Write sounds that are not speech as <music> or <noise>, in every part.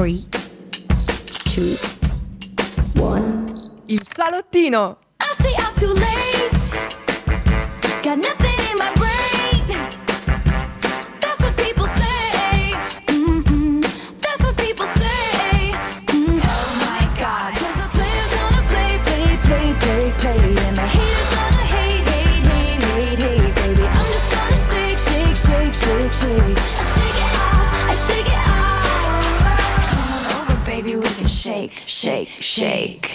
3, 2, 1. Il salottino! I say I'm too late. Got nothing in my brain. That's what people say. Mm-mm. That's what people say. Mm. Oh my God. 'Cause the players gonna play, play, play, play, play. And the haters gonna hate, hate, hate, hate, hate, baby. I'm just gonna shake, shake, shake, shake, shake. Shake.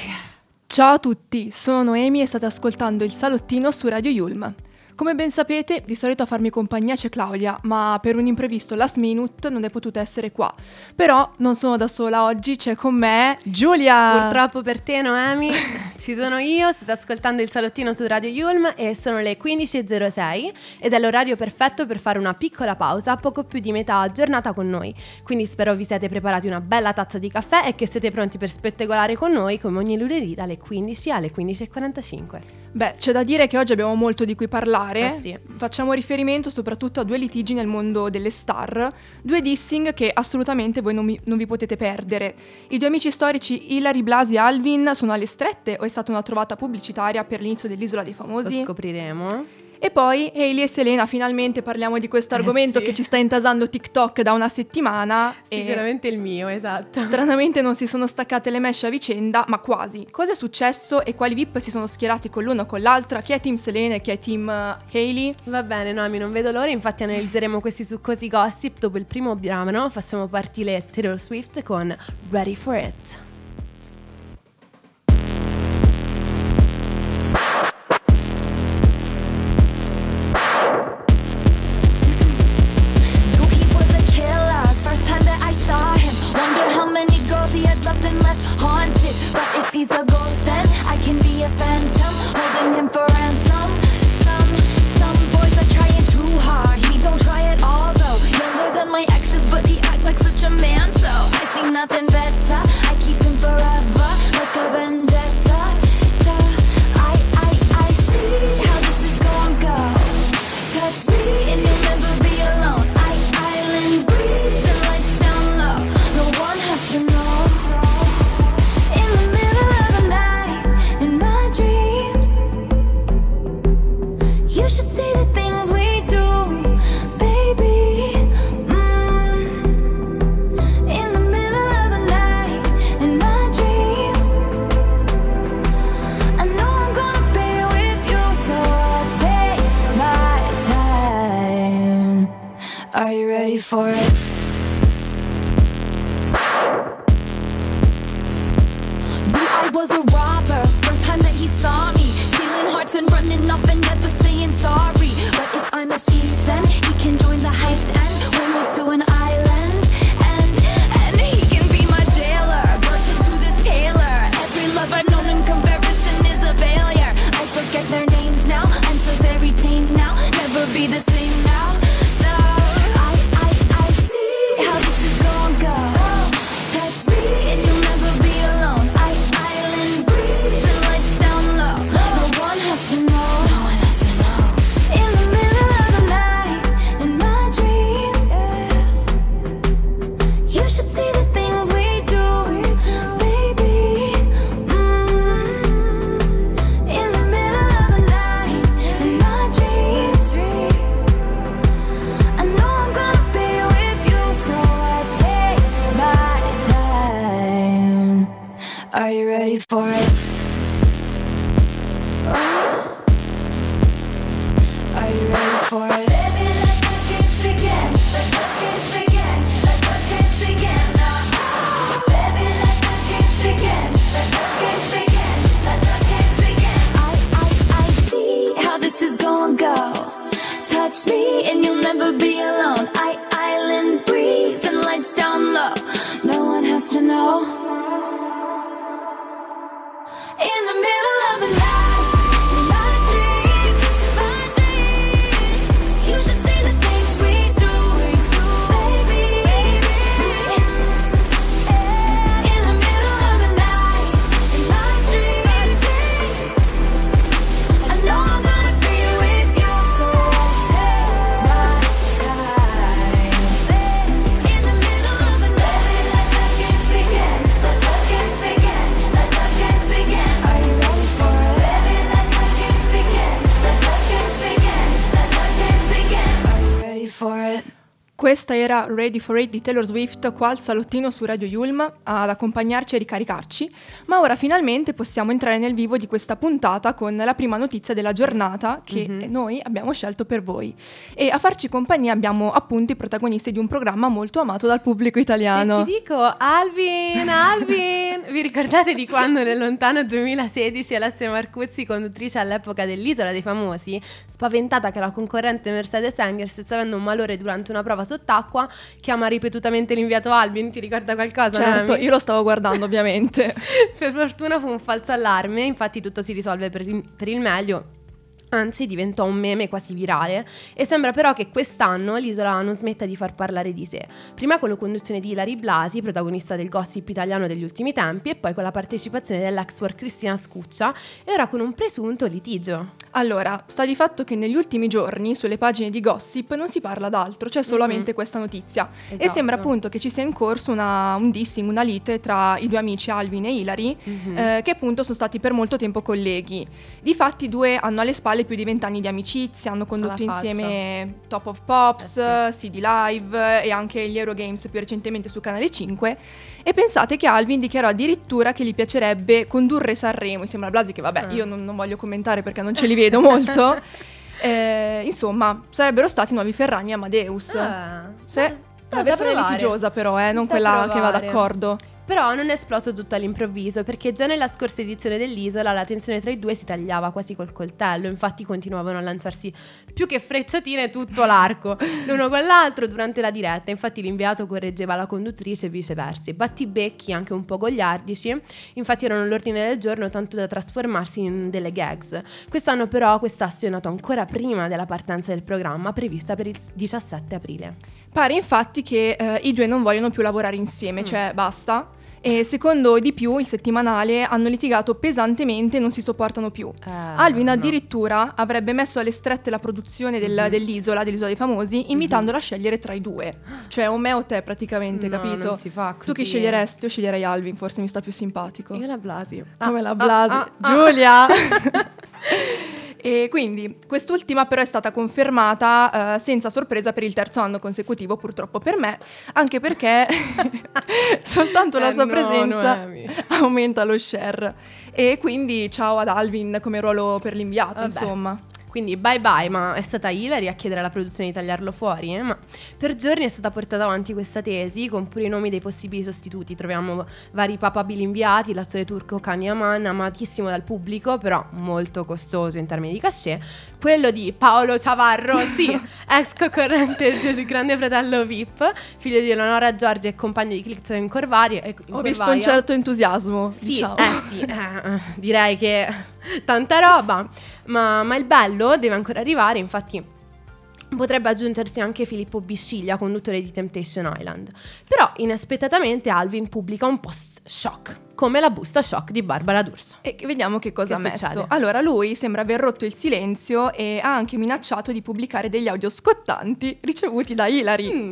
Ciao a tutti, sono Noemi e state ascoltando il salottino su Radio Yulm. Come ben sapete, di solito a farmi compagnia c'è Claudia, ma per un imprevisto last minute non è potuta essere qua. Però non sono da sola oggi, c'è con me Giulia! Purtroppo per te, Noemi, <laughs> ci sono io, state ascoltando il salottino su Radio Yulm e sono le 15.06 ed è l'orario perfetto per fare una piccola pausa, poco più di metà giornata con noi. Quindi spero vi siete preparati una bella tazza di caffè e che siete pronti per spettacolare con noi come ogni lunedì dalle 15 alle 15.45. Beh, c'è da dire che oggi abbiamo molto di cui parlare. Eh sì. Facciamo riferimento soprattutto a due litigi nel mondo delle star, due dissing che assolutamente voi non, mi- non vi potete perdere. I due amici storici Hilary Blasi e Alvin sono alle strette o è stata una trovata pubblicitaria per l'inizio dell'Isola dei Famosi? Lo scopriremo. E poi Hailey e Selena, finalmente parliamo di questo argomento sì. che ci sta intasando TikTok da una settimana. Sicuramente il mio, esatto. Stranamente non si sono staccate le mesh a vicenda, ma quasi. Cosa è successo e quali VIP si sono schierati con l'uno o con l'altra? Chi è team Selena e chi è team eh, Hailey? Va bene, Noemi, non vedo l'ora, infatti analizzeremo questi succosi gossip dopo il primo brano. Facciamo partire Taylor Swift con Ready for It. Era Ready for It di Taylor Swift qua al salottino su Radio Yulm ad accompagnarci e ricaricarci, ma ora finalmente possiamo entrare nel vivo di questa puntata con la prima notizia della giornata che Mhm. noi abbiamo scelto per voi. E a farci compagnia abbiamo appunto i protagonisti di un programma molto amato dal pubblico italiano. E ti dico, Alvin, Alvin, vi ricordate di quando nel lontano 2016 Alessia Marcuzzi, conduttrice all'epoca dell'Isola dei Famosi, spaventata che la concorrente Mercedes Engels stesse avendo un malore durante una prova sott'acqua, chiama ripetutamente l'inviato Alvin, ti ricorda qualcosa? Certo, Noemi? io lo stavo guardando ovviamente. <laughs> per fortuna fu un falso allarme, infatti tutto si risolve per il, per il meglio. Anzi, diventò un meme quasi virale e sembra però che quest'anno l'isola non smetta di far parlare di sé. Prima con la conduzione di Ilari Blasi, protagonista del gossip italiano degli ultimi tempi, e poi con la partecipazione dell'ex work Cristina Scuccia e ora con un presunto litigio. Allora, sta di fatto che negli ultimi giorni sulle pagine di gossip non si parla d'altro, c'è solamente questa notizia. E Esatto. sembra appunto che ci sia in corso una- un dissing, una lite tra i due amici Alvin e Hilary, Mhm. eh, che appunto sono stati per molto tempo colleghi. Difatti i due hanno alle spalle più di vent'anni di amicizia, hanno condotto insieme Top of Pops, Eh CD Live e anche gli Eurogames più recentemente su Canale 5. E pensate che Alvin dichiarò addirittura che gli piacerebbe condurre Sanremo, insieme a Blasi, che vabbè, Ah. io non, non voglio commentare perché non ce li <laughs> vedo molto. Eh, insomma, sarebbero stati nuovi Ferragni e Amadeus. Ah, Se, la versione provare. litigiosa però, eh, non Da quella che va provare. d'accordo. Però non è esploso tutto all'improvviso, perché già nella scorsa edizione dell'isola la tensione tra i due si tagliava quasi col coltello, infatti continuavano a lanciarsi più che frecciatine tutto l'arco, l'uno con l'altro durante la diretta, infatti l'inviato correggeva la conduttrice e viceversa. I battibecchi, anche un po' gogliardici, infatti erano l'ordine del giorno tanto da trasformarsi in delle gags. Quest'anno però quest'assio è nato ancora prima della partenza del programma, prevista per il 17 aprile. Pare infatti che eh, i due non vogliono più lavorare insieme, cioè basta. E secondo di più, il settimanale, hanno litigato pesantemente e non si sopportano più. Alvin no. addirittura avrebbe messo alle strette la produzione del- dell'isola, dell'isola dei famosi, invitandola a scegliere tra i due. Cioè o me o te praticamente, No, capito? non si fa Tu chi così. sceglieresti? Io sceglierei Alvin, forse mi sta più simpatico. Io la Blasi. Come Ah, la ah, Blasi. ah, ah. Giulia! <laughs> <laughs> e quindi quest'ultima però è stata confermata eh, senza sorpresa per il terzo anno consecutivo, purtroppo per me, anche perché <laughs> soltanto la Eh sua no, presenza Noemi. aumenta lo share. E quindi ciao ad Alvin come ruolo per l'inviato, Vabbè. insomma. Quindi bye bye, ma è stata Hilary a chiedere alla produzione di tagliarlo fuori, eh? ma per giorni è stata portata avanti questa tesi con pure i nomi dei possibili sostituti. Troviamo vari papabili inviati, l'attore turco Kanye Aman, amatissimo dal pubblico, però molto costoso in termini di cachet. Quello di Paolo Ciavarro, <laughs> sì, ex concorrente del grande fratello VIP, figlio di Eleonora Giorgi e compagno di Clifton Corvari. in Ho visto Corvaia. un certo entusiasmo. Sì, diciamo. eh sì, eh, eh, direi che tanta roba, ma, ma il bello deve ancora arrivare, infatti potrebbe aggiungersi anche Filippo Bisciglia, conduttore di Temptation Island. Però inaspettatamente Alvin pubblica un post shock, come la busta shock di Barbara D'Urso. E vediamo che cosa Che ha messo. Allora, lui sembra aver rotto il silenzio e ha anche minacciato di pubblicare degli audio scottanti ricevuti da Hilary. Mm.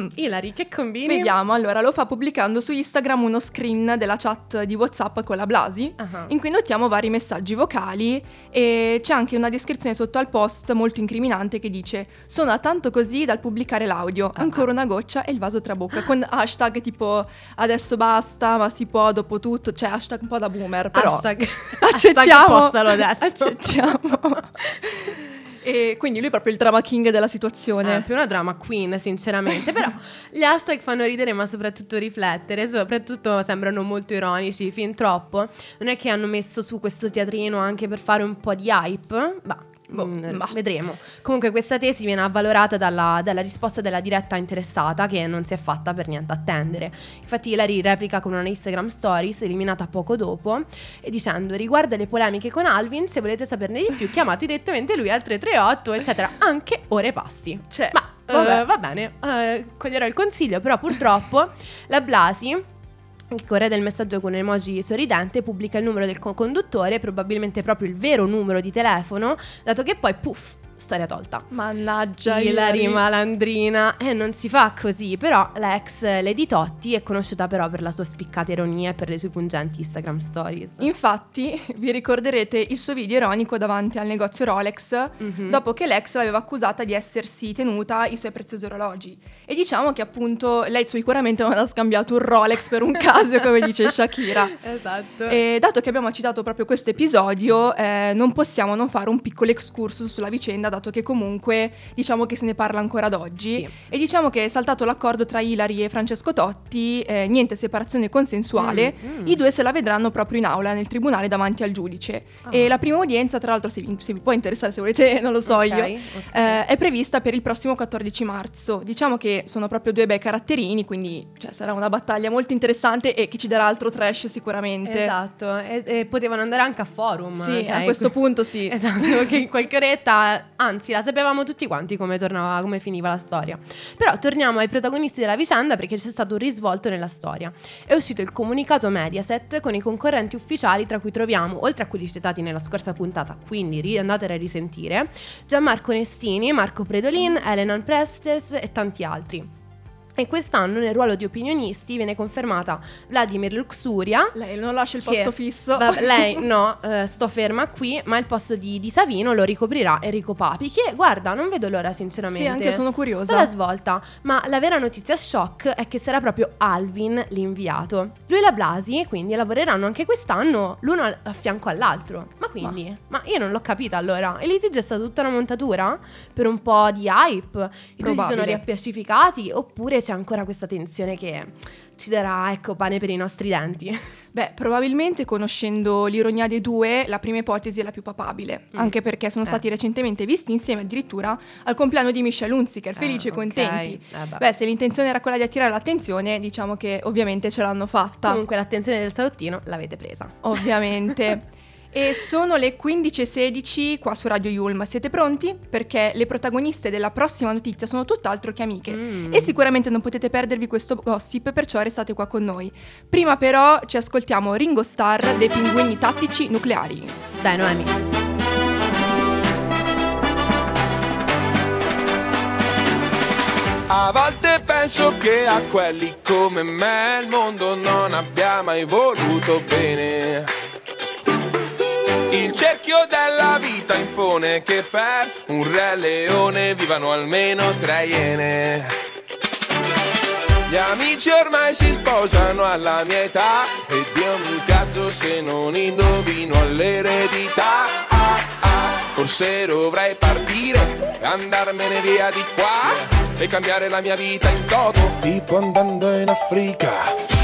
Mm. Hilary, che combini? Vediamo, allora lo fa pubblicando su Instagram uno screen della chat di WhatsApp con la Blasi, Ah. in cui notiamo vari messaggi vocali e c'è anche una descrizione sotto al post molto incriminante che dice sono a tanto così dal pubblicare l'audio, Ah. ancora una goccia e il vaso trabocca, con hashtag tipo adesso basta, ma si può dopo tutto, cioè hashtag un po' da boomer, però Hashtag, accettiamo, hashtag adesso. accettiamo. <laughs> e quindi lui è proprio il drama king della situazione. Eh, più una drama queen, sinceramente. Però gli hashtag fanno ridere, ma soprattutto riflettere. Soprattutto sembrano molto ironici, fin troppo. Non è che hanno messo su questo teatrino anche per fare un po' di hype? Bah. Boh, mm, bah. vedremo. Comunque, questa tesi viene avvalorata dalla, dalla risposta della diretta interessata, che non si è fatta per niente attendere. Infatti, Hilary replica con una Instagram Stories eliminata poco dopo e dicendo: Riguardo le polemiche con Alvin, se volete saperne di più, chiamate direttamente lui al 338, eccetera. Anche ore pasti. Cioè, Ma eh, va bene, eh, coglierò il consiglio, però purtroppo la Blasi che correde il messaggio con un emoji sorridente, pubblica il numero del co- conduttore, probabilmente proprio il vero numero di telefono, dato che poi, puff, storia tolta. Mannaggia, Hilary malandrina. Eh, non si fa così. Però la ex Lady Totti è conosciuta però per la sua spiccata ironia e per le sue pungenti Instagram stories. Infatti, vi ricorderete il suo video ironico davanti al negozio Rolex Mhm. dopo che l'ex l'aveva accusata di essersi tenuta i suoi preziosi orologi. E diciamo che appunto lei sicuramente non ha scambiato un Rolex per un caso, come dice Shakira. <laughs> Esatto. E dato che abbiamo citato proprio questo episodio, eh, non possiamo non fare un piccolo excursus sulla vicenda, dato che comunque diciamo che se ne parla ancora ad oggi. Sì. E diciamo che è saltato l'accordo tra Ilari e Francesco Totti, eh, niente separazione consensuale, Mm, mm. i due se la vedranno proprio in aula, nel tribunale, davanti al giudice. Ah. E la prima udienza, tra l'altro, se vi, se vi può interessare, se volete, <laughs> non lo so Ok, io, ok. eh, è prevista per il prossimo 14 marzo. Diciamo che sono proprio due bei caratterini, quindi cioè, sarà una battaglia molto interessante e che ci darà altro trash sicuramente. Esatto, e, e potevano andare anche a forum. Sì, cioè, a questo <laughs> punto sì. Esatto, che in qualche oretta, anzi, la sapevamo tutti quanti come tornava, come finiva la storia. Però torniamo ai protagonisti della vicenda perché c'è stato un risvolto nella storia. È uscito il comunicato Mediaset con i concorrenti ufficiali tra cui troviamo, oltre a quelli citati nella scorsa puntata, quindi andatela a risentire, Gianmarco Nestini, Marco Predolin, Elenan Prestes e tanti altri. E quest'anno nel ruolo di opinionisti viene confermata Vladimir Luxuria, Lei non lascia il che- posto fisso. Va- <laughs> lei no, eh, sto ferma qui, ma il posto di, di Savino lo ricoprirà Enrico Papi, che guarda, non vedo l'ora sinceramente. Sì, anche sono curiosa. Della svolta, ma la vera notizia shock è che sarà proprio Alvin l'inviato. Lui e la Blasi, quindi, lavoreranno anche quest'anno l'uno al- a fianco all'altro. Ma quindi, ma, io non l'ho capita allora. Il litigio è stata tutta una montatura per un po' di hype. I due si sono riappacificati oppure c'è ancora questa tensione che ci darà, ecco, pane per i nostri denti. Beh, probabilmente conoscendo l'ironia dei due, la prima ipotesi è la più papabile, Mm. anche perché sono Eh. stati recentemente visti insieme addirittura al compleanno di Michelle Hunziker, felici Ah, e contenti. ok. Eh. Beh, se l'intenzione era quella di attirare l'attenzione, diciamo che ovviamente ce l'hanno fatta. Comunque l'attenzione del salottino l'avete presa. Ovviamente. <laughs> E sono le 15.16 qua su Radio Yulma. Siete pronti? Perché le protagoniste della prossima notizia sono tutt'altro che amiche. Mm. E sicuramente non potete perdervi questo gossip, perciò restate qua con noi. Prima però ci ascoltiamo Ringo Starr dei pinguini tattici nucleari. Dai Noemi. A volte penso che a quelli come me il mondo non abbia mai voluto bene. Il cerchio della vita impone che per un re leone vivano almeno tre iene. Gli amici ormai si sposano alla mia età e Dio mi incazzo se non indovino all'eredità. Ah, ah, forse dovrei partire e andarmene via di qua e cambiare la mia vita in toto, tipo andando in Africa.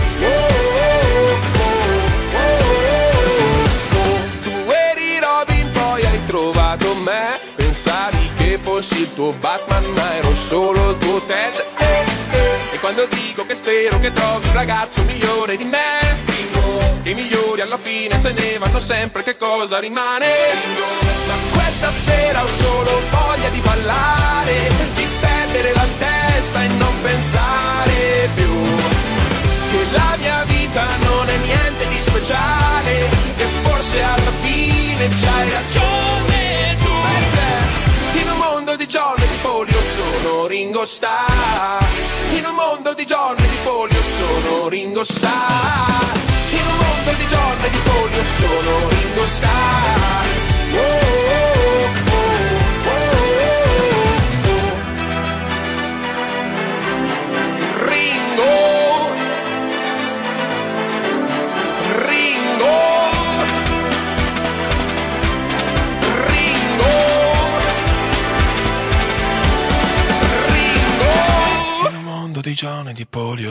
Tu eri Robin, poi hai trovato me. Pensavi che fossi il tuo Batman, ma ero solo il tuo Ted. E quando dico che spero che trovi un ragazzo migliore di me, che i migliori alla fine se ne vanno sempre, che cosa rimane? Ma questa sera ho solo voglia di ballare, di perdere la testa e non pensare più vita non è niente di speciale e forse alla fine c'hai ragione tu. Perché in un mondo di giorni di polio sono Ringo Starr in un mondo di giorni di polio sono Ringo Starr in un mondo di giorni di polio sono Ringo Starr Oh, oh, oh, oh,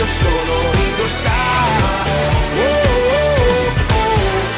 Io sono Ringo Starr.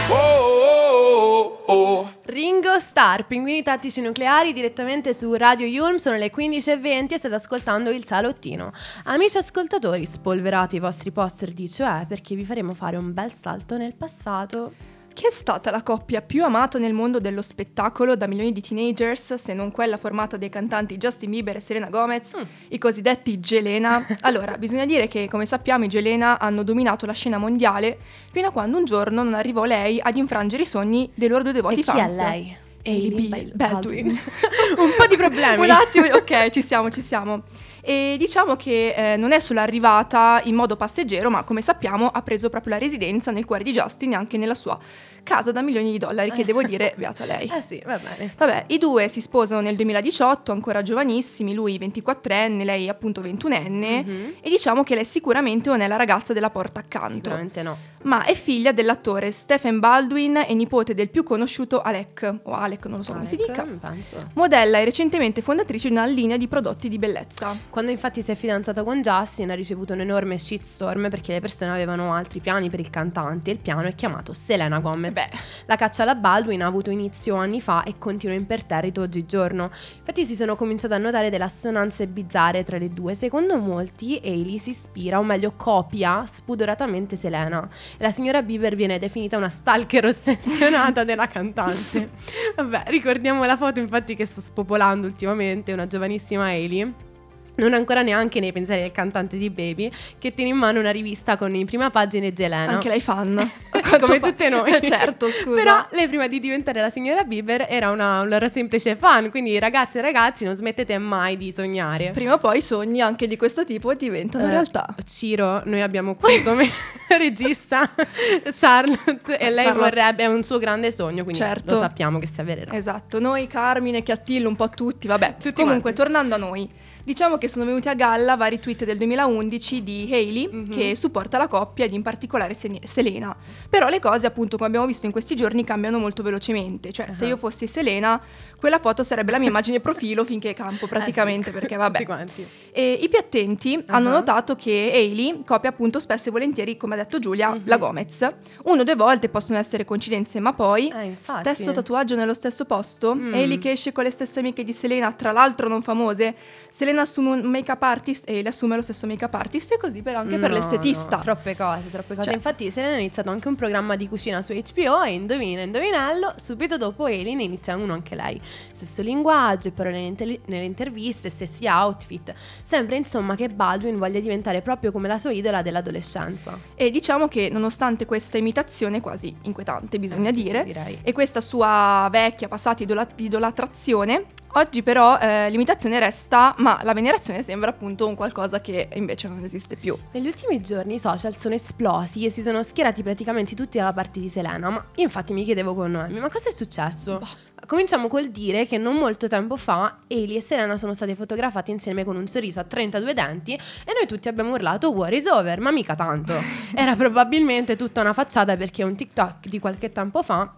Oh, oh, oh, oh. Ringo Starr, Pinguini Tattici Nucleari, direttamente su Radio Yulm, sono le 15.20 e state ascoltando il salottino. Amici ascoltatori, spolverate i vostri poster di cioè perché vi faremo fare un bel salto nel passato. Chi è stata la coppia più amata nel mondo dello spettacolo da milioni di teenagers, se non quella formata dai cantanti Justin Bieber e Selena Gomez, i cosiddetti Gelena? <laughs> Allora, bisogna dire che, come sappiamo, i Gelena hanno dominato la scena mondiale fino a quando un giorno non arrivò lei ad infrangere i sogni dei loro due devoti e chi fans. è lei? Hailey Bal- Baldwin. <laughs> <laughs> un po' di problemi. Un attimo, ok, ci siamo, ci siamo. E diciamo che eh, non è solo arrivata in modo passeggero, ma come sappiamo ha preso proprio la residenza nel cuore di Justin e anche nella sua casa da milioni di dollari, che devo dire, <laughs> beata lei. Eh sì, va bene. Vabbè, i due si sposano nel 2018, ancora giovanissimi, lui 24enne, lei appunto 21enne, Mhm. e diciamo che lei sicuramente non è la ragazza della porta accanto, Sicuramente no. ma è figlia dell'attore Stephen Baldwin e nipote del più conosciuto Alec, o Alec, non lo so come si Alec, dica. Penso. Modella e recentemente fondatrice di una linea di prodotti di bellezza. Quando infatti si è fidanzato con Justin ha ricevuto un enorme shitstorm perché le persone avevano altri piani per il cantante e il piano è chiamato Selena Gomez. Beh. La caccia alla Baldwin ha avuto inizio anni fa e continua imperterrito oggigiorno. Infatti si sono cominciate a notare delle assonanze bizzarre tra le due. Secondo molti Hailey si ispira, o meglio copia, spudoratamente Selena. E la signora Bieber viene definita una stalker <laughs> ossessionata della cantante. <laughs> Vabbè, ricordiamo la foto infatti che sta spopolando ultimamente, una giovanissima Hailey. Non ancora neanche nei pensieri del cantante di Baby, che tiene in mano una rivista con in prima pagina Gelena. Anche lei fan. <laughs> Come tutte noi. certo, scusa. Però lei prima di diventare la signora Bieber era una, un loro semplice fan, quindi ragazze e ragazzi non smettete mai di sognare. Prima o poi sogni anche di questo tipo diventano Eh, realtà. Ciro, noi abbiamo qui come <laughs> regista Charlotte e lei Charlotte. vorrebbe, è un suo grande sogno, quindi Certo. lo sappiamo che si avvererà. Esatto, noi Carmine, Chiattillo, un po' tutti, vabbè. Tutti Comunque, quanti. tornando a noi, diciamo che sono venuti a galla vari tweet del 2011 di Hailey Mhm. che supporta la coppia ed in particolare Se- Selena. Però le cose, appunto, come abbiamo visto in questi giorni, cambiano molto velocemente. Cioè, se Ah. io fossi Selena, quella foto sarebbe la mia immagine profilo finché campo, praticamente, Eh sì, perché vabbè. E I più attenti hanno Ah. notato che Hailey copia appunto spesso e volentieri, come ha detto Giulia, Mhm. la Gomez. Uno o due volte possono essere coincidenze, ma poi Eh, stesso tatuaggio nello stesso posto. Mm. Hailey che esce con le stesse amiche di Selena, tra l'altro non famose. Selena assume un make-up artist e Hailey assume lo stesso make-up artist e così per anche per No, l'estetista. no, troppe cose, troppe cose. Cioè- Infatti, Selena ha iniziato anche un programma di cucina su HBO e indovina, indovinello, subito dopo Hailey ne inizia uno anche lei. Stesso linguaggio, parole nelle interviste, stessi outfit. Sembra insomma che Baldwin voglia diventare proprio come la sua idola dell'adolescenza. E diciamo che nonostante questa imitazione quasi inquietante, bisogna Eh sì, dire, direi. e questa sua vecchia passata idola- idolatrazione, oggi però eh, l'imitazione resta, ma la venerazione sembra appunto un qualcosa che invece non esiste più. Negli ultimi giorni i social sono esplosi e si sono schierati praticamente tutti dalla parte di Selena, ma io infatti mi chiedevo con Noemi, ma cosa è successo? Cominciamo col dire che non molto tempo fa Eli e Selena sono state fotografate insieme con un sorriso a 32 denti e noi tutti abbiamo urlato war is over, ma mica tanto. <laughs> Era probabilmente tutta una facciata perché un TikTok di qualche tempo fa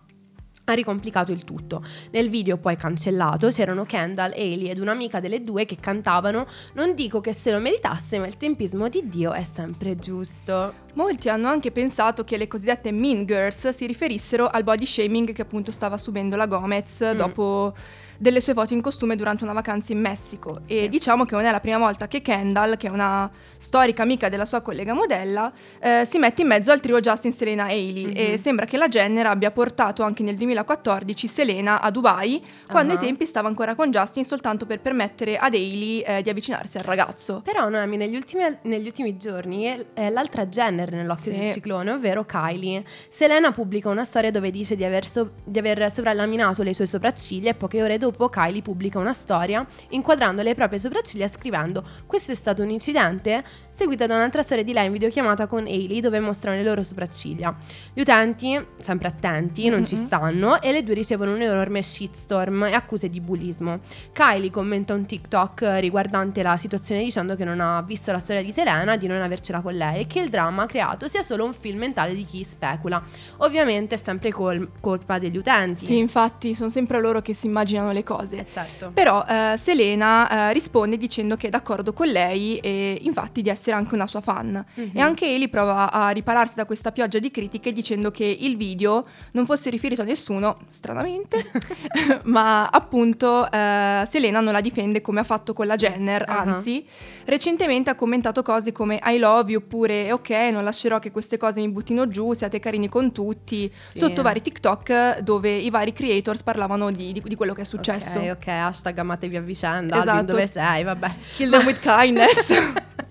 ha ricomplicato il tutto. Nel video poi cancellato c'erano Kendall, Hailey ed un'amica delle due che cantavano Non dico che se lo meritasse, ma il tempismo di Dio è sempre giusto. Molti hanno anche pensato che le cosiddette Mean Girls si riferissero al body shaming che appunto stava subendo la Gomez Mm. dopo delle sue foto in costume durante una vacanza in Messico. E Sì. diciamo che non è la prima volta che Kendall, che è una storica amica della sua collega modella, eh, si mette in mezzo al trio Justin, Selena e Hailey. Mhm. E sembra che la Jenner abbia portato anche nel 2014 Selena a Dubai, quando Ah. ai tempi stava ancora con Justin soltanto per permettere ad Hailey eh, di avvicinarsi al ragazzo. Però Noemi negli ultimi, negli ultimi giorni è, è l'altra Jenner nell'occhio Sì. del ciclone, ovvero Kylie. Selena pubblica una storia dove dice di aver, so- di aver sovrallaminato le sue sopracciglia e poche ore dopo Kylie pubblica una storia inquadrando le proprie sopracciglia scrivendo questo è stato un incidente, seguita da un'altra storia di lei in videochiamata con Hailey dove mostrano le loro sopracciglia. Gli utenti, sempre attenti, non ci stanno e le due ricevono un enorme shitstorm e accuse di bullismo. Kylie commenta un TikTok riguardante la situazione dicendo che non ha visto la storia di Selena, di non avercela con lei e che il dramma creato sia solo un film mentale di chi specula. Ovviamente è sempre col- colpa degli utenti. Sì, infatti, sono sempre loro che si immaginano le cose. Eh, certo. Però eh, Selena eh, risponde dicendo che è d'accordo con lei e infatti di essere anche una sua fan. Mhm. E anche Eli prova a ripararsi da questa pioggia di critiche dicendo che il video non fosse riferito a nessuno, stranamente, <laughs> <laughs> ma appunto eh, Selena non la difende come ha fatto con la Jenner, Ah. anzi recentemente ha commentato cose come I love you oppure ok non lascerò che queste cose mi buttino giù, siate carini con tutti, Sì. sotto vari TikTok dove i vari creators parlavano di, di- di quello che è successo. Ok, ok, hashtag amatevi a vicenda, Esatto. Dove sei, vabbè. Kill them with kindness. <laughs>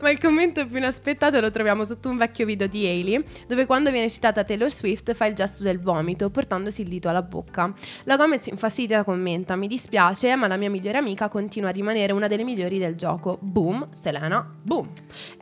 Ma il commento più inaspettato lo troviamo sotto un vecchio video di Hailey, dove quando viene citata Taylor Swift fa il gesto del vomito, portandosi il dito alla bocca. La Gomez infastidita commenta: Mi dispiace, ma la mia migliore amica continua a rimanere una delle migliori del gioco. Boom, Selena, boom.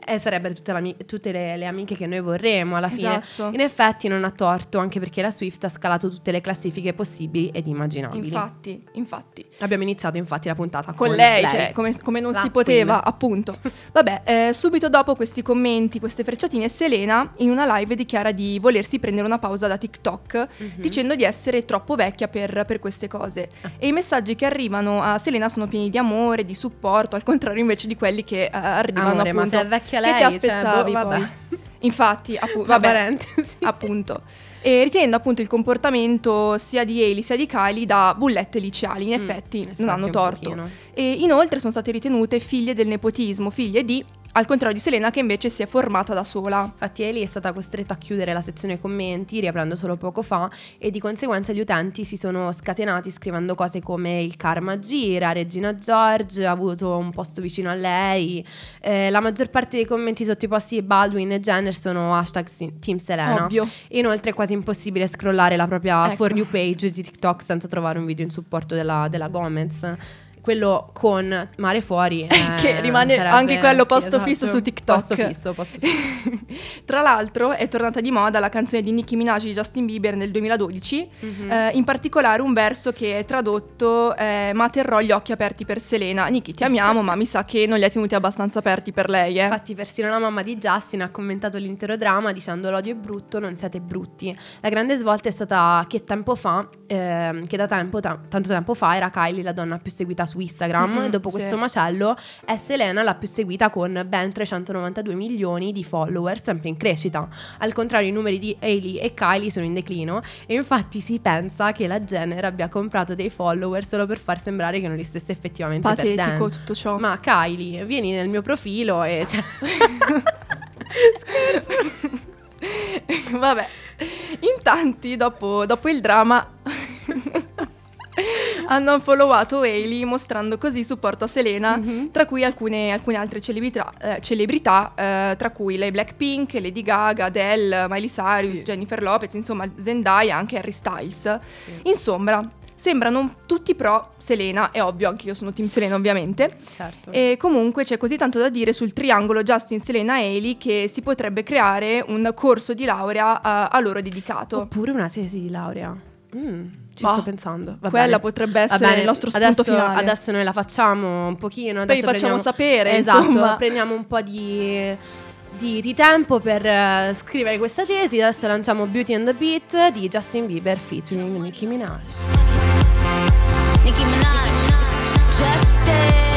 E sarebbero tutte, tutte le, le amiche che noi vorremmo alla fine. Esatto. In effetti non ha torto, anche perché la Swift ha scalato tutte le classifiche possibili ed immaginabili. infatti, infatti. Abbiamo iniziato infatti la puntata con, Con lei, cioè, come, come non La si poteva, queen. appunto. Vabbè, <laughs> eh, subito dopo questi commenti, queste frecciatine, Selena in una live dichiara di volersi prendere una pausa da TikTok, Mhm. dicendo di essere troppo vecchia per, per queste cose. Ah. E i messaggi che arrivano a Selena sono pieni di amore, di supporto, al contrario invece di quelli che eh, arrivano Amore, ma appunto. se è vecchia che lei, ti cioè, aspettavi boh, vabbè. poi? Infatti, appu- vabbè, appunto. E ritenendo appunto il comportamento sia di Hailey sia di Kylie da bullette liceali, in effetti in non hanno effetti torto. E inoltre sono state ritenute figlie del nepotismo, figlie di, al contrario di Selena che invece si è formata da sola. Infatti Eli è stata costretta a chiudere la sezione commenti, riaprendo solo poco fa, e di conseguenza gli utenti si sono scatenati scrivendo cose come il karma gira, Regina George ha avuto un posto vicino a lei. Eh, la maggior parte dei commenti sotto i posti di Baldwin e Jenner sono hashtag Team Selena. Ovvio. Inoltre è quasi impossibile scrollare la propria Ecco. For You page di TikTok senza trovare un video in supporto della, della Gomez. Quello con Mare Fuori. <laughs> eh, Che rimane sarebbe- anche quello sì, posto esatto. fisso su TikTok. Posto fisso, posto fisso. <laughs> Tra l'altro è tornata di moda la canzone di Nicki Minaj di Justin Bieber nel 2012, Mhm. eh, in particolare un verso che è tradotto eh, ma terrò gli occhi aperti per Selena. Nicki ti amiamo ma mi sa che non li ha tenuti abbastanza aperti per lei. Eh. Infatti, persino la mamma di Justin ha commentato l'intero dramma dicendo: L'odio è brutto, non siete brutti. La grande svolta è stata che tempo fa, ehm, che da tempo, ta- tanto tempo fa, era Kylie la donna più seguita su Instagram. Mhm, e dopo sì. questo macello è Selena la più seguita con ben 392 milioni di follower, sempre in crescita. Al contrario, i numeri di Hailey e Kylie sono in declino. E infatti si pensa che la Jenner abbia comprato dei follower solo per far sembrare che non li stesse effettivamente Patetico perdendo. tutto ciò. Ma Kylie, vieni nel mio profilo e... <laughs> Cioè... Vabbè, in tanti dopo, dopo il dramma <laughs> <laughs> hanno followato Hailey mostrando così supporto a Selena, Mhm. tra cui alcune, alcune altre celebrità, eh, celebrità, eh, tra cui le Blackpink, Lady Gaga, Adele, Miley Cyrus, Sì. Jennifer Lopez, insomma Zendaya, anche Harry Styles. Insomma, sembrano tutti pro Selena, è ovvio, anche io sono team Selena ovviamente. Certo. E comunque c'è così tanto da dire sul triangolo Justin, Selena e Hailey che si potrebbe creare un corso di laurea eh, a loro dedicato. Oppure una tesi di laurea. Mm, ci Bah, sto pensando. Va quella bene. potrebbe essere bene, il nostro spunto adesso, finale. Adesso noi la facciamo un pochino. Poi adesso facciamo prendiamo- sapere, Esatto, insomma. prendiamo un po' di, di- di tempo per eh, scrivere questa tesi. Adesso lanciamo Beauty and the Beat di Justin Bieber featuring Nicki Minaj. Nicki Minaj, Justin.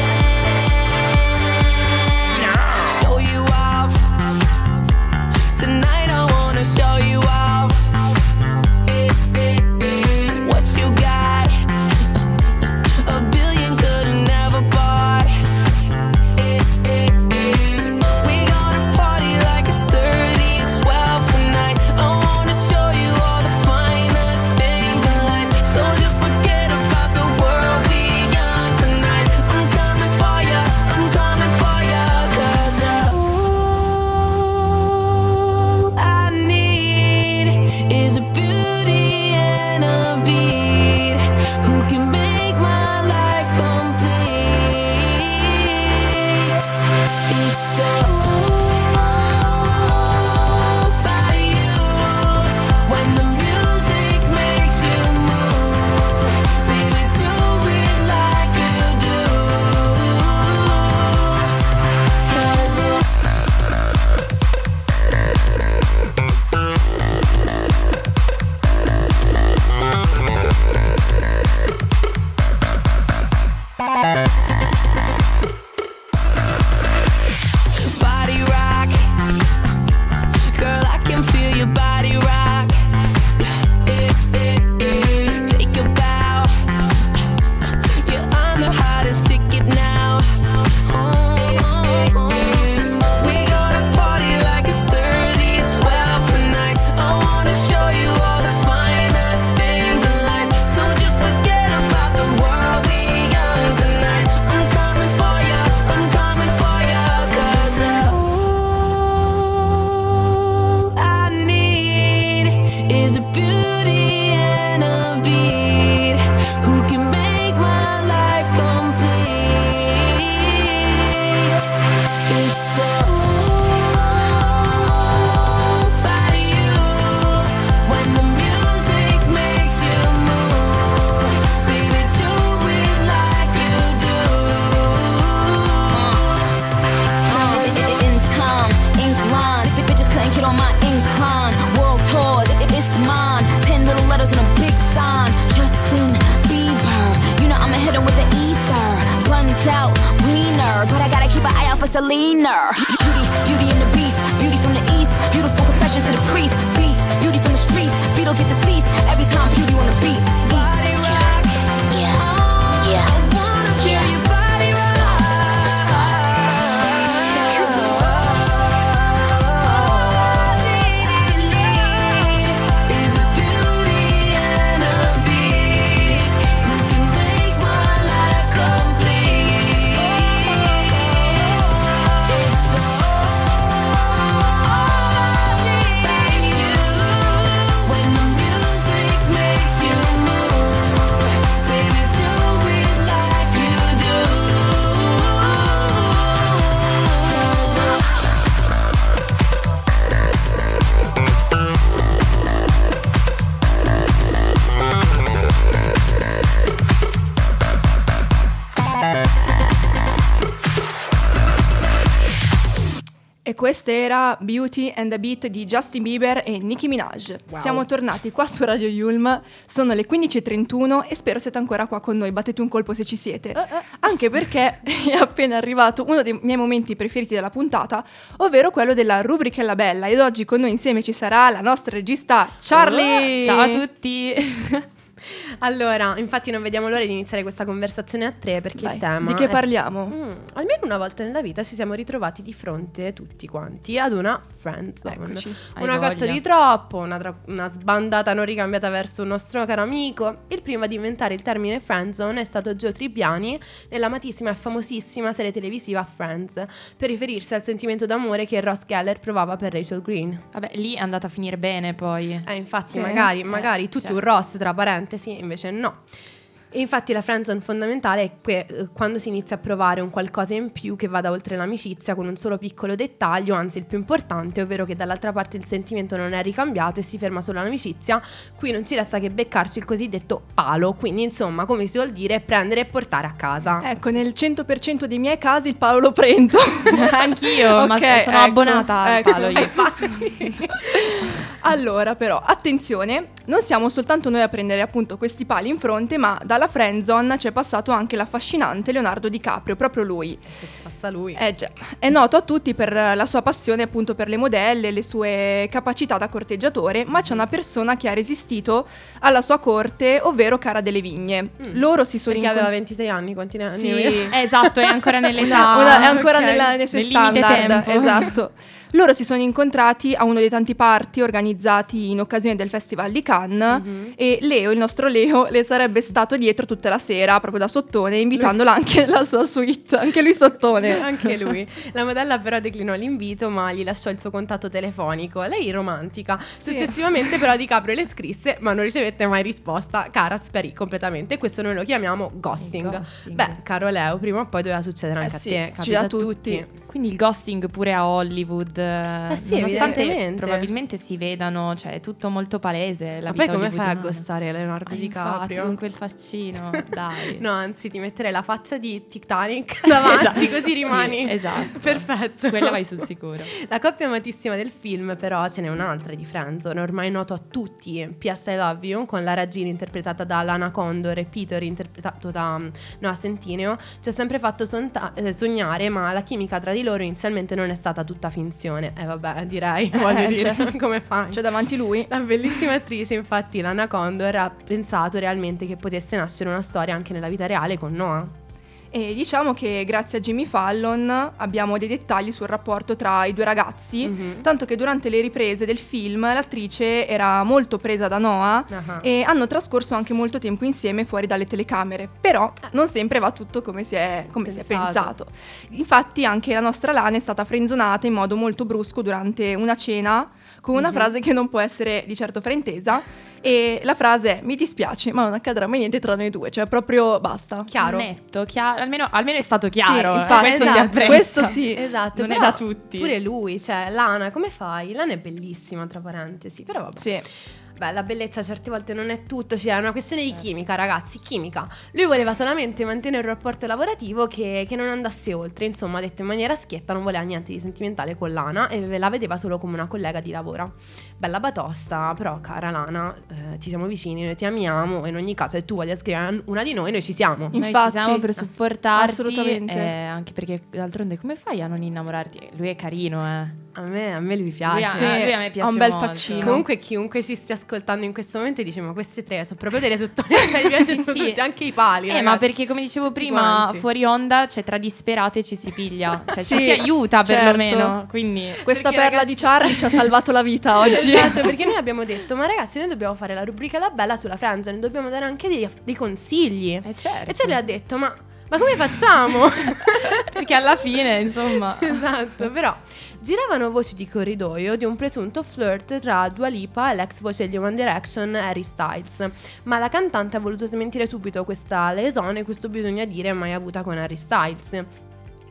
Selena. Questa era Beauty and the Beat di Justin Bieber e Nicki Minaj. Siamo tornati qua su Radio Yulm, sono le 15.31 e spero siete ancora qua con noi, battete un colpo se ci siete. Anche perché <laughs> è appena arrivato uno dei miei momenti preferiti della puntata, ovvero quello della rubrichella bella ed oggi con noi insieme ci sarà la nostra regista Charlie. Ciao a tutti. <laughs> allora, infatti non vediamo l'ora di iniziare questa conversazione a tre perché Vai, il tema di che è- parliamo? Mm, almeno una volta nella vita ci siamo ritrovati di fronte tutti quanti ad una friend zone. Una cotta di troppo, una, tra- una sbandata non ricambiata verso un nostro caro amico. Il primo ad inventare il termine friend zone è stato Joe Tribbiani nell'amatissima e famosissima serie televisiva Friends, per riferirsi al sentimento d'amore che Ross Geller provava per Rachel Green. Vabbè, lì è andata a finire bene poi. Eh, infatti, Sì. magari, magari Eh, tutti cioè. un Ross, tra parentesi, invece no. E infatti la friendzone fondamentale è que- eh, quando si inizia a provare un qualcosa in più che vada oltre l'amicizia con un solo piccolo dettaglio, anzi il più importante, ovvero che dall'altra parte il sentimento non è ricambiato e si ferma solo all'amicizia, qui non ci resta che beccarci il cosiddetto palo, quindi insomma, come si vuol dire, prendere e portare a casa. Ecco, nel 100% dei miei casi il palo lo prendo. <laughs> Anch'io, ma Ok, sono ecco, abbonata al ecco. palo io. <laughs> Allora, però, attenzione, non siamo soltanto noi a prendere appunto questi pali in fronte, ma dalla friendzone c'è passato anche l'affascinante Leonardo DiCaprio, proprio lui. Se ci passa lui. Eh già, è noto a tutti per la sua passione appunto per le modelle, le sue capacità da corteggiatore, ma c'è una persona che ha resistito alla sua corte, ovvero Cara delle Vigne. Loro si sono Perché aveva incont- 26 anni, quanti ne anni Sì. aveva? Esatto, è ancora nell'età. Una- una- è ancora ok. nella- nei suoi Nel standard. tempo. Esatto. <laughs> Loro si sono incontrati a uno dei tanti party organizzati in occasione del Festival di Cannes Mhm. e Leo, il nostro Leo, le sarebbe stato dietro tutta la sera, proprio da sottone, invitandola anche nella sua suite, anche lui sottone. <laughs> Anche lui. La modella però declinò l'invito, ma gli lasciò il suo contatto telefonico. Lei romantica. Successivamente però DiCaprio le scrisse, ma non ricevette mai risposta. Cara sparì completamente. Questo noi lo chiamiamo ghosting. ghosting. Beh, caro Leo, prima o poi doveva succedere Eh anche sì, a te. succede capita a tutti. Quindi il ghosting pure a Hollywood. Eh sì, nonostante evidentemente. probabilmente si vedano, cioè è tutto molto palese. La Ma poi come fai a gostare Leonardo Ah, infatti, DiCaprio? con quel faccino, <laughs> dai. No, anzi, ti metterei la faccia di Titanic <laughs> davanti, Esatto. così rimani. Sì, esatto. Perfetto. Quella vai sul sicuro. <laughs> La coppia amatissima del film, però, ce n'è un'altra di Friendzone, ormai noto a tutti. P.S. I Love You, con Lara Jean interpretata da Lana Condor e Peter interpretato da Noah Centineo, ci ha sempre fatto sonta- eh, sognare, ma la chimica tra di loro inizialmente non è stata tutta finzione. Eh vabbè, direi, <laughs> voglio dire, cioè- <laughs> come fai? C'è davanti lui. La bellissima attrice, infatti, Lana Condor, ha pensato realmente che potesse nascere una storia anche nella vita reale con Noah. E diciamo che grazie a Jimmy Fallon abbiamo dei dettagli sul rapporto tra i due ragazzi, Mhm. tanto che durante le riprese del film l'attrice era molto presa da Noah Ah. e hanno trascorso anche molto tempo insieme fuori dalle telecamere, però non sempre va tutto come si è, come si è pensato. Infatti anche la nostra Lana è stata frenzonata in modo molto brusco durante una cena con una frase che non può essere di certo fraintesa e la frase è mi dispiace ma non accadrà mai niente tra noi due, cioè proprio basta. Chiaro. Netto, chiaro. Almeno, almeno è stato chiaro. Sì, eh, infatti, questo si esatto, apprezza. questo sì. Esatto, Non è da tutti. Pure lui, cioè Lana, come fai? Lana è bellissima, tra parentesi, però vabbè. Sì. Beh, la bellezza certe volte non è tutto, cioè è una questione di chimica, ragazzi, chimica. Lui voleva solamente mantenere un rapporto lavorativo che, che non andasse oltre, insomma, detto in maniera schietta, non voleva niente di sentimentale con Lana e la vedeva solo come una collega di lavoro. Bella batosta, però cara Lana, eh, ti siamo vicini, noi ti amiamo, in ogni caso se tu voglia scrivere una di noi, noi ci siamo. Noi Infatti, ci siamo per ass- supportarti. assolutamente. eh, anche perché d'altronde come fai a non innamorarti? Lui è carino, eh. A me, a me lui Lui piace. a, Sì, lui a me piace ha un bel molto. faccino. Comunque chiunque ci stia ascoltando in questo momento dice ma queste tre sono proprio delle sottolineature, cioè mi piacciono <laughs> Sì, sì. tutti, anche i pali. Eh, ragazzi. ma perché come dicevo Tutti prima, quanti. fuori onda, cioè tra disperate ci si piglia, cioè Sì, ci si aiuta certo. perlomeno, quindi... Questa Perché, perla ragazzi- di Charlie ci ha salvato la vita <laughs> oggi. Esatto, perché noi abbiamo detto, ma ragazzi, noi dobbiamo fare la rubrica La Bella sulla friendzone, dobbiamo dare anche dei, dei consigli. Eh, certo. E Charlie ha detto, ma, ma come facciamo? <laughs> Perché alla fine, insomma... esatto, però giravano voci di corridoio di un presunto flirt tra Dua Lipa e l'ex voce di One Direction Harry Styles, ma la cantante ha voluto smentire subito questa lesone, questo bisogna dire mai avuta con Harry Styles.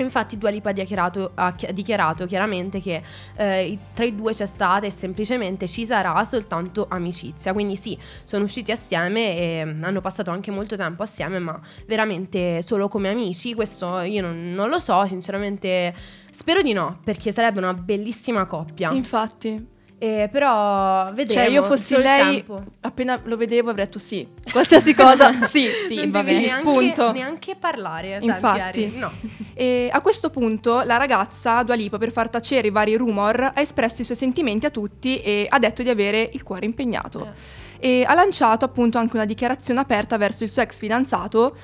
Infatti Dua Lipa ha dichiarato, ha chi- dichiarato chiaramente che eh, tra i due c'è stata e semplicemente ci sarà soltanto amicizia. Quindi sì, sono usciti assieme e mm, hanno passato anche molto tempo assieme, ma veramente solo come amici. Questo io non, non lo so, sinceramente spero di no, perché sarebbe una bellissima coppia. Infatti. Eh, però vedremo. Cioè, io fossi lei, tempo. appena lo vedevo avrei detto sì. Qualsiasi cosa, <laughs> sì. Sì, non va bene. neanche, punto. neanche parlare, senti, Infatti. Ari, no. E a questo punto la ragazza, Dua Lipa, per far tacere i vari rumor, ha espresso i suoi sentimenti a tutti e ha detto di avere il cuore impegnato. E ha lanciato appunto anche una dichiarazione aperta verso il suo ex fidanzato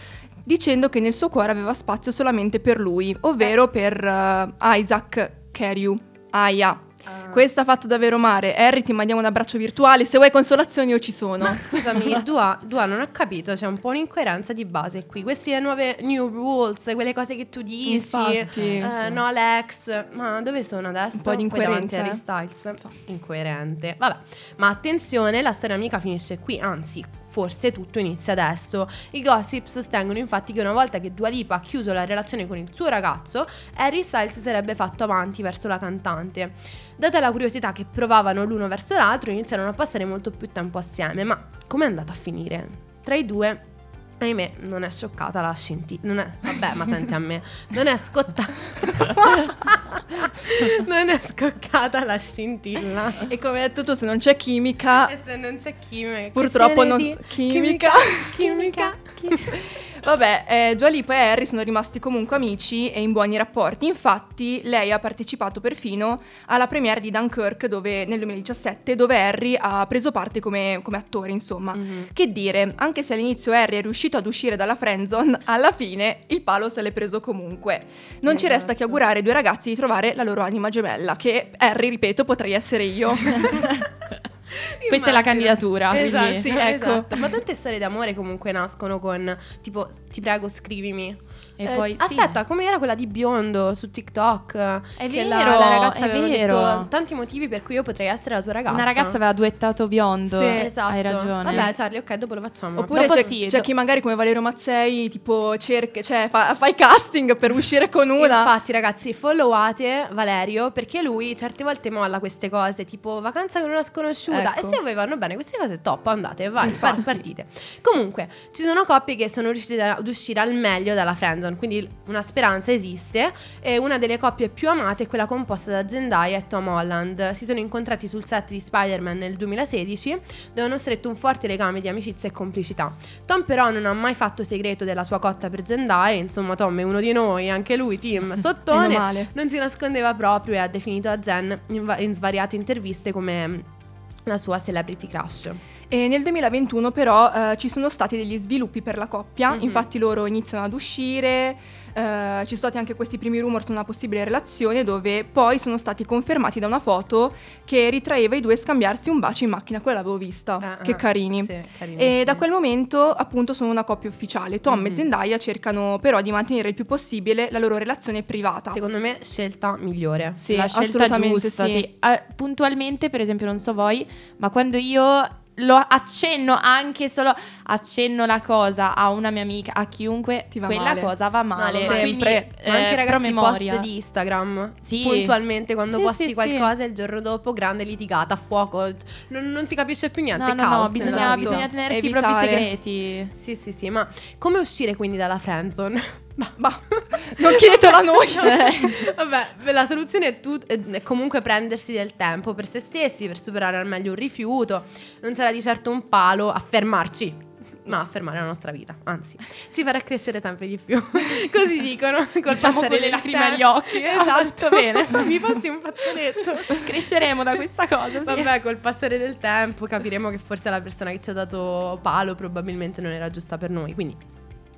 dicendo che nel suo cuore aveva spazio solamente per lui, ovvero per eh, Isaac Carey. Aya. Questa ha fatto davvero male. Harry, ti mandiamo un abbraccio virtuale. Se vuoi consolazioni, io ci sono. Scusami, <laughs> Dua, Dua, non ho capito, c'è un po' un'incoerenza di base qui. Queste nuove new rules, quelle cose che tu dici, Infatti. eh, no Alex, ma dove sono adesso? Un po' di incoerenza, Harry Styles. Incoerente. Vabbè, ma attenzione, la storia mica finisce qui, anzi, forse tutto inizia adesso. I gossip sostengono infatti che una volta che Dua Lipa ha chiuso la relazione con il suo ragazzo, Harry Styles si sarebbe fatto avanti verso la cantante. Data la curiosità che provavano l'uno verso l'altro, iniziarono a passare molto più tempo assieme. Ma com'è andata a finire? Tra i due, ahimè, non è scioccata la scintilla. Non è, vabbè, ma senti a me, non è scottata. <laughs> non è scoccata la scintilla. E come hai detto tu, se non c'è chimica, E se non c'è chimica. Purtroppo non- di chimica. Chimica. <laughs> Vabbè, eh, Dua Lipa e Harry sono rimasti comunque amici e in buoni rapporti. Infatti, lei ha partecipato perfino alla premiere di Dunkirk dove, nel 2017, dove Harry ha preso parte come, come attore, insomma. Che dire, anche se all'inizio Harry è riuscito ad uscire dalla friendzone, <laughs> alla fine il palo se l'è preso comunque. Non ci resta che augurare ai due ragazzi di trovare la loro anima gemella, che Harry, ripeto, potrei essere io. <laughs> <laughs> Questa è la candidatura, Esatto, sì, <laughs> ecco. esatto. Ma tante storie d'amore comunque nascono con tipo ti prego scrivimi. E Eh, poi, sì. aspetta, come era quella di biondo su TikTok? È vero, la, la ragazza è aveva vero. detto tanti motivi per cui io potrei essere la tua ragazza. Una ragazza aveva duettato biondo. Sì, Esatto. Hai ragione. Vabbè, Charlie, ok, dopo lo facciamo. Oppure Dopo c'è, sì, c'è do- chi magari come Valerio Mazzei tipo cerca, cioè fa, fa i casting per uscire con una. Infatti, ragazzi, followate Valerio perché lui certe volte molla queste cose, tipo vacanza con una sconosciuta. Ecco. E se voi vanno bene queste cose, top, andate, vai, Infatti. par- partite. Comunque, ci sono coppie che sono riuscite ad uscire al meglio dalla friendzone, quindi una speranza esiste. E una delle coppie più amate è quella composta da Zendaya e Tom Holland. Si sono incontrati sul set di Spider-Man nel 2016, dove hanno stretto un forte legame di amicizia e complicità. Tom però non ha mai fatto segreto della sua cotta per Zendaya, insomma Tom è uno di noi, anche lui, team <laughs> sottone. Non si nascondeva proprio e ha definito a Zen in, va- in svariate interviste come la sua celebrity crush. E nel 2021 però eh, ci sono stati degli sviluppi per la coppia, Mhm. infatti loro iniziano ad uscire, eh, ci sono stati anche questi primi rumor su una possibile relazione dove poi sono stati confermati da una foto che ritraeva i due scambiarsi un bacio in macchina, quella l'avevo vista, Eh, che eh, carini. sì, carini, E sì. da quel momento appunto sono una coppia ufficiale. Tom Mhm. e Zendaya cercano però di mantenere il più possibile la loro relazione privata. Secondo me scelta migliore. Sì, la scelta assolutamente giusta, sì. sì. Eh, puntualmente, per esempio, non so voi, ma quando io lo accenno, anche solo accenno la cosa a una mia amica, a chiunque, Ti va quella male. cosa va male. Quindi, Sempre. Ma anche eh, ragazzi post di Instagram Sì. puntualmente quando Sì, posti sì, qualcosa il giorno dopo grande litigata fuoco non, non si capisce più niente No, no, no, caos bisogna, nella vita. bisogna tenersi i Evitare. propri segreti. sì sì sì ma come uscire quindi dalla friendzone Bah, non chiedetelo a noi. <laughs> Vabbè, beh, la soluzione è, tu- è comunque prendersi del tempo per se stessi, per superare al meglio un rifiuto. Non sarà di certo un palo affermarci. Ma affermare la nostra vita, anzi, ci farà crescere sempre di più. <laughs> Così dicono. Col Diciamo passare con le lacrime tempo. agli occhi. Esatto. Tutto <laughs> bene. Mi passi un fazzoletto. Cresceremo da questa cosa. Sì. Vabbè, col passare del tempo capiremo che forse la persona che ci ha dato palo probabilmente non era giusta per noi. Quindi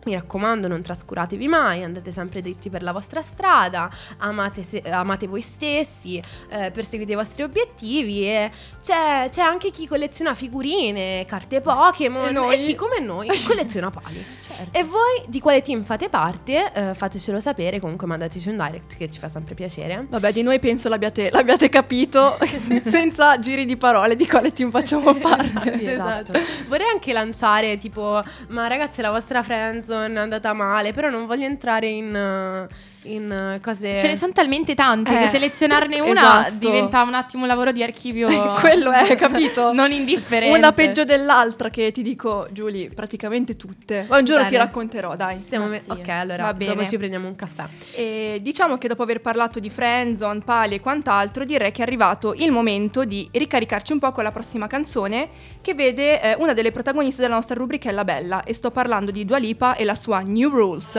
mi raccomando, non trascuratevi mai, andate sempre dritti per la vostra strada, amate, se- amate voi stessi, eh, perseguite i vostri obiettivi e c'è, c'è anche chi colleziona figurine, carte Pokémon E noi? chi come noi <laughs> colleziona pali. E voi di quale team fate parte? Eh, fatecelo sapere, comunque mandateci un direct che ci fa sempre piacere. Vabbè, di noi penso l'abbiate, l'abbiate capito <laughs> senza giri di parole di quale team facciamo <laughs> parte. Sì, esatto. Vorrei anche lanciare tipo, ma ragazzi la vostra friendzone è andata male, però non voglio entrare in, in cose... Ce ne sono talmente tante Eh, che selezionarne una esatto. diventa un attimo un lavoro di archivio. <laughs> Quello è, capito? <laughs> non indifferente. Una peggio dell'altra che ti dico, Giulia, praticamente tutte. Ma un giorno ti Bene. racconterò, dai. Stiamo me- sì. ok, allora Va dopo bene. ci prendiamo un caffè. E diciamo che dopo aver parlato di friendzone, pali e quant'altro, direi che è arrivato il momento di ricaricarci un po' con la prossima canzone che vede eh, una delle protagoniste della nostra rubrichella Bella e sto parlando di Dua Lipa e la sua New Rules.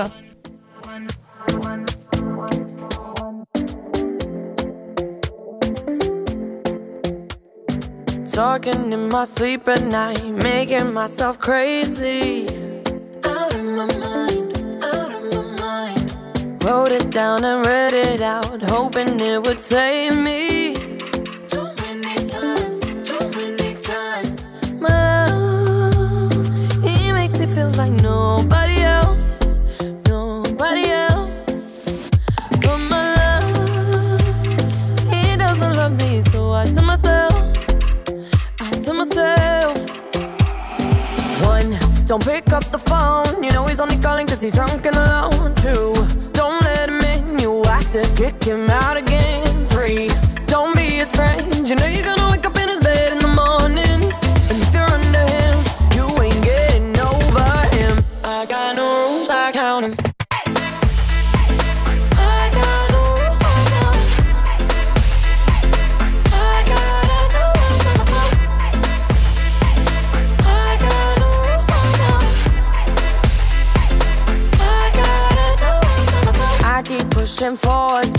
Talking in my sleep at night, making myself crazy. Out of my mind, out of my mind. Wrote it down and read it out, hoping it would save me. Feel like nobody else, nobody else. But my love, he doesn't love me, so I tell myself. I tell myself. One, don't pick up the phone. You know he's only calling cause he's drunk and alone. Two, don't let him in. You have to kick him out again. Three, don't be his friend. You know you're forth.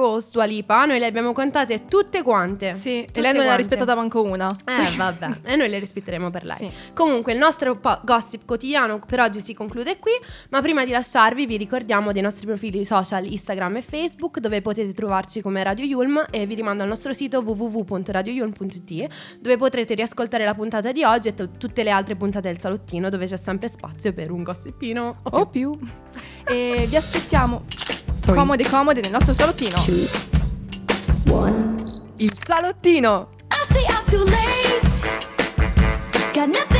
Rules Dua Lipa noi le abbiamo contate tutte quante. Sì, Tutte e lei non ne ha rispettata manco una. Eh vabbè, <laughs> e noi le rispetteremo per lei. Sì. Comunque il nostro po- gossip quotidiano per oggi si conclude qui, ma prima di lasciarvi vi ricordiamo dei nostri profili social Instagram e Facebook dove potete trovarci come Radio Yulm e vi rimando al nostro sito www.radioyulm.it dove potrete riascoltare la puntata di oggi e t- tutte le altre puntate del salottino dove c'è sempre spazio per un gossipino. O più. E vi aspettiamo comode comode nel nostro salottino. two, one. Il salottino. I say I'm too late. Got nothing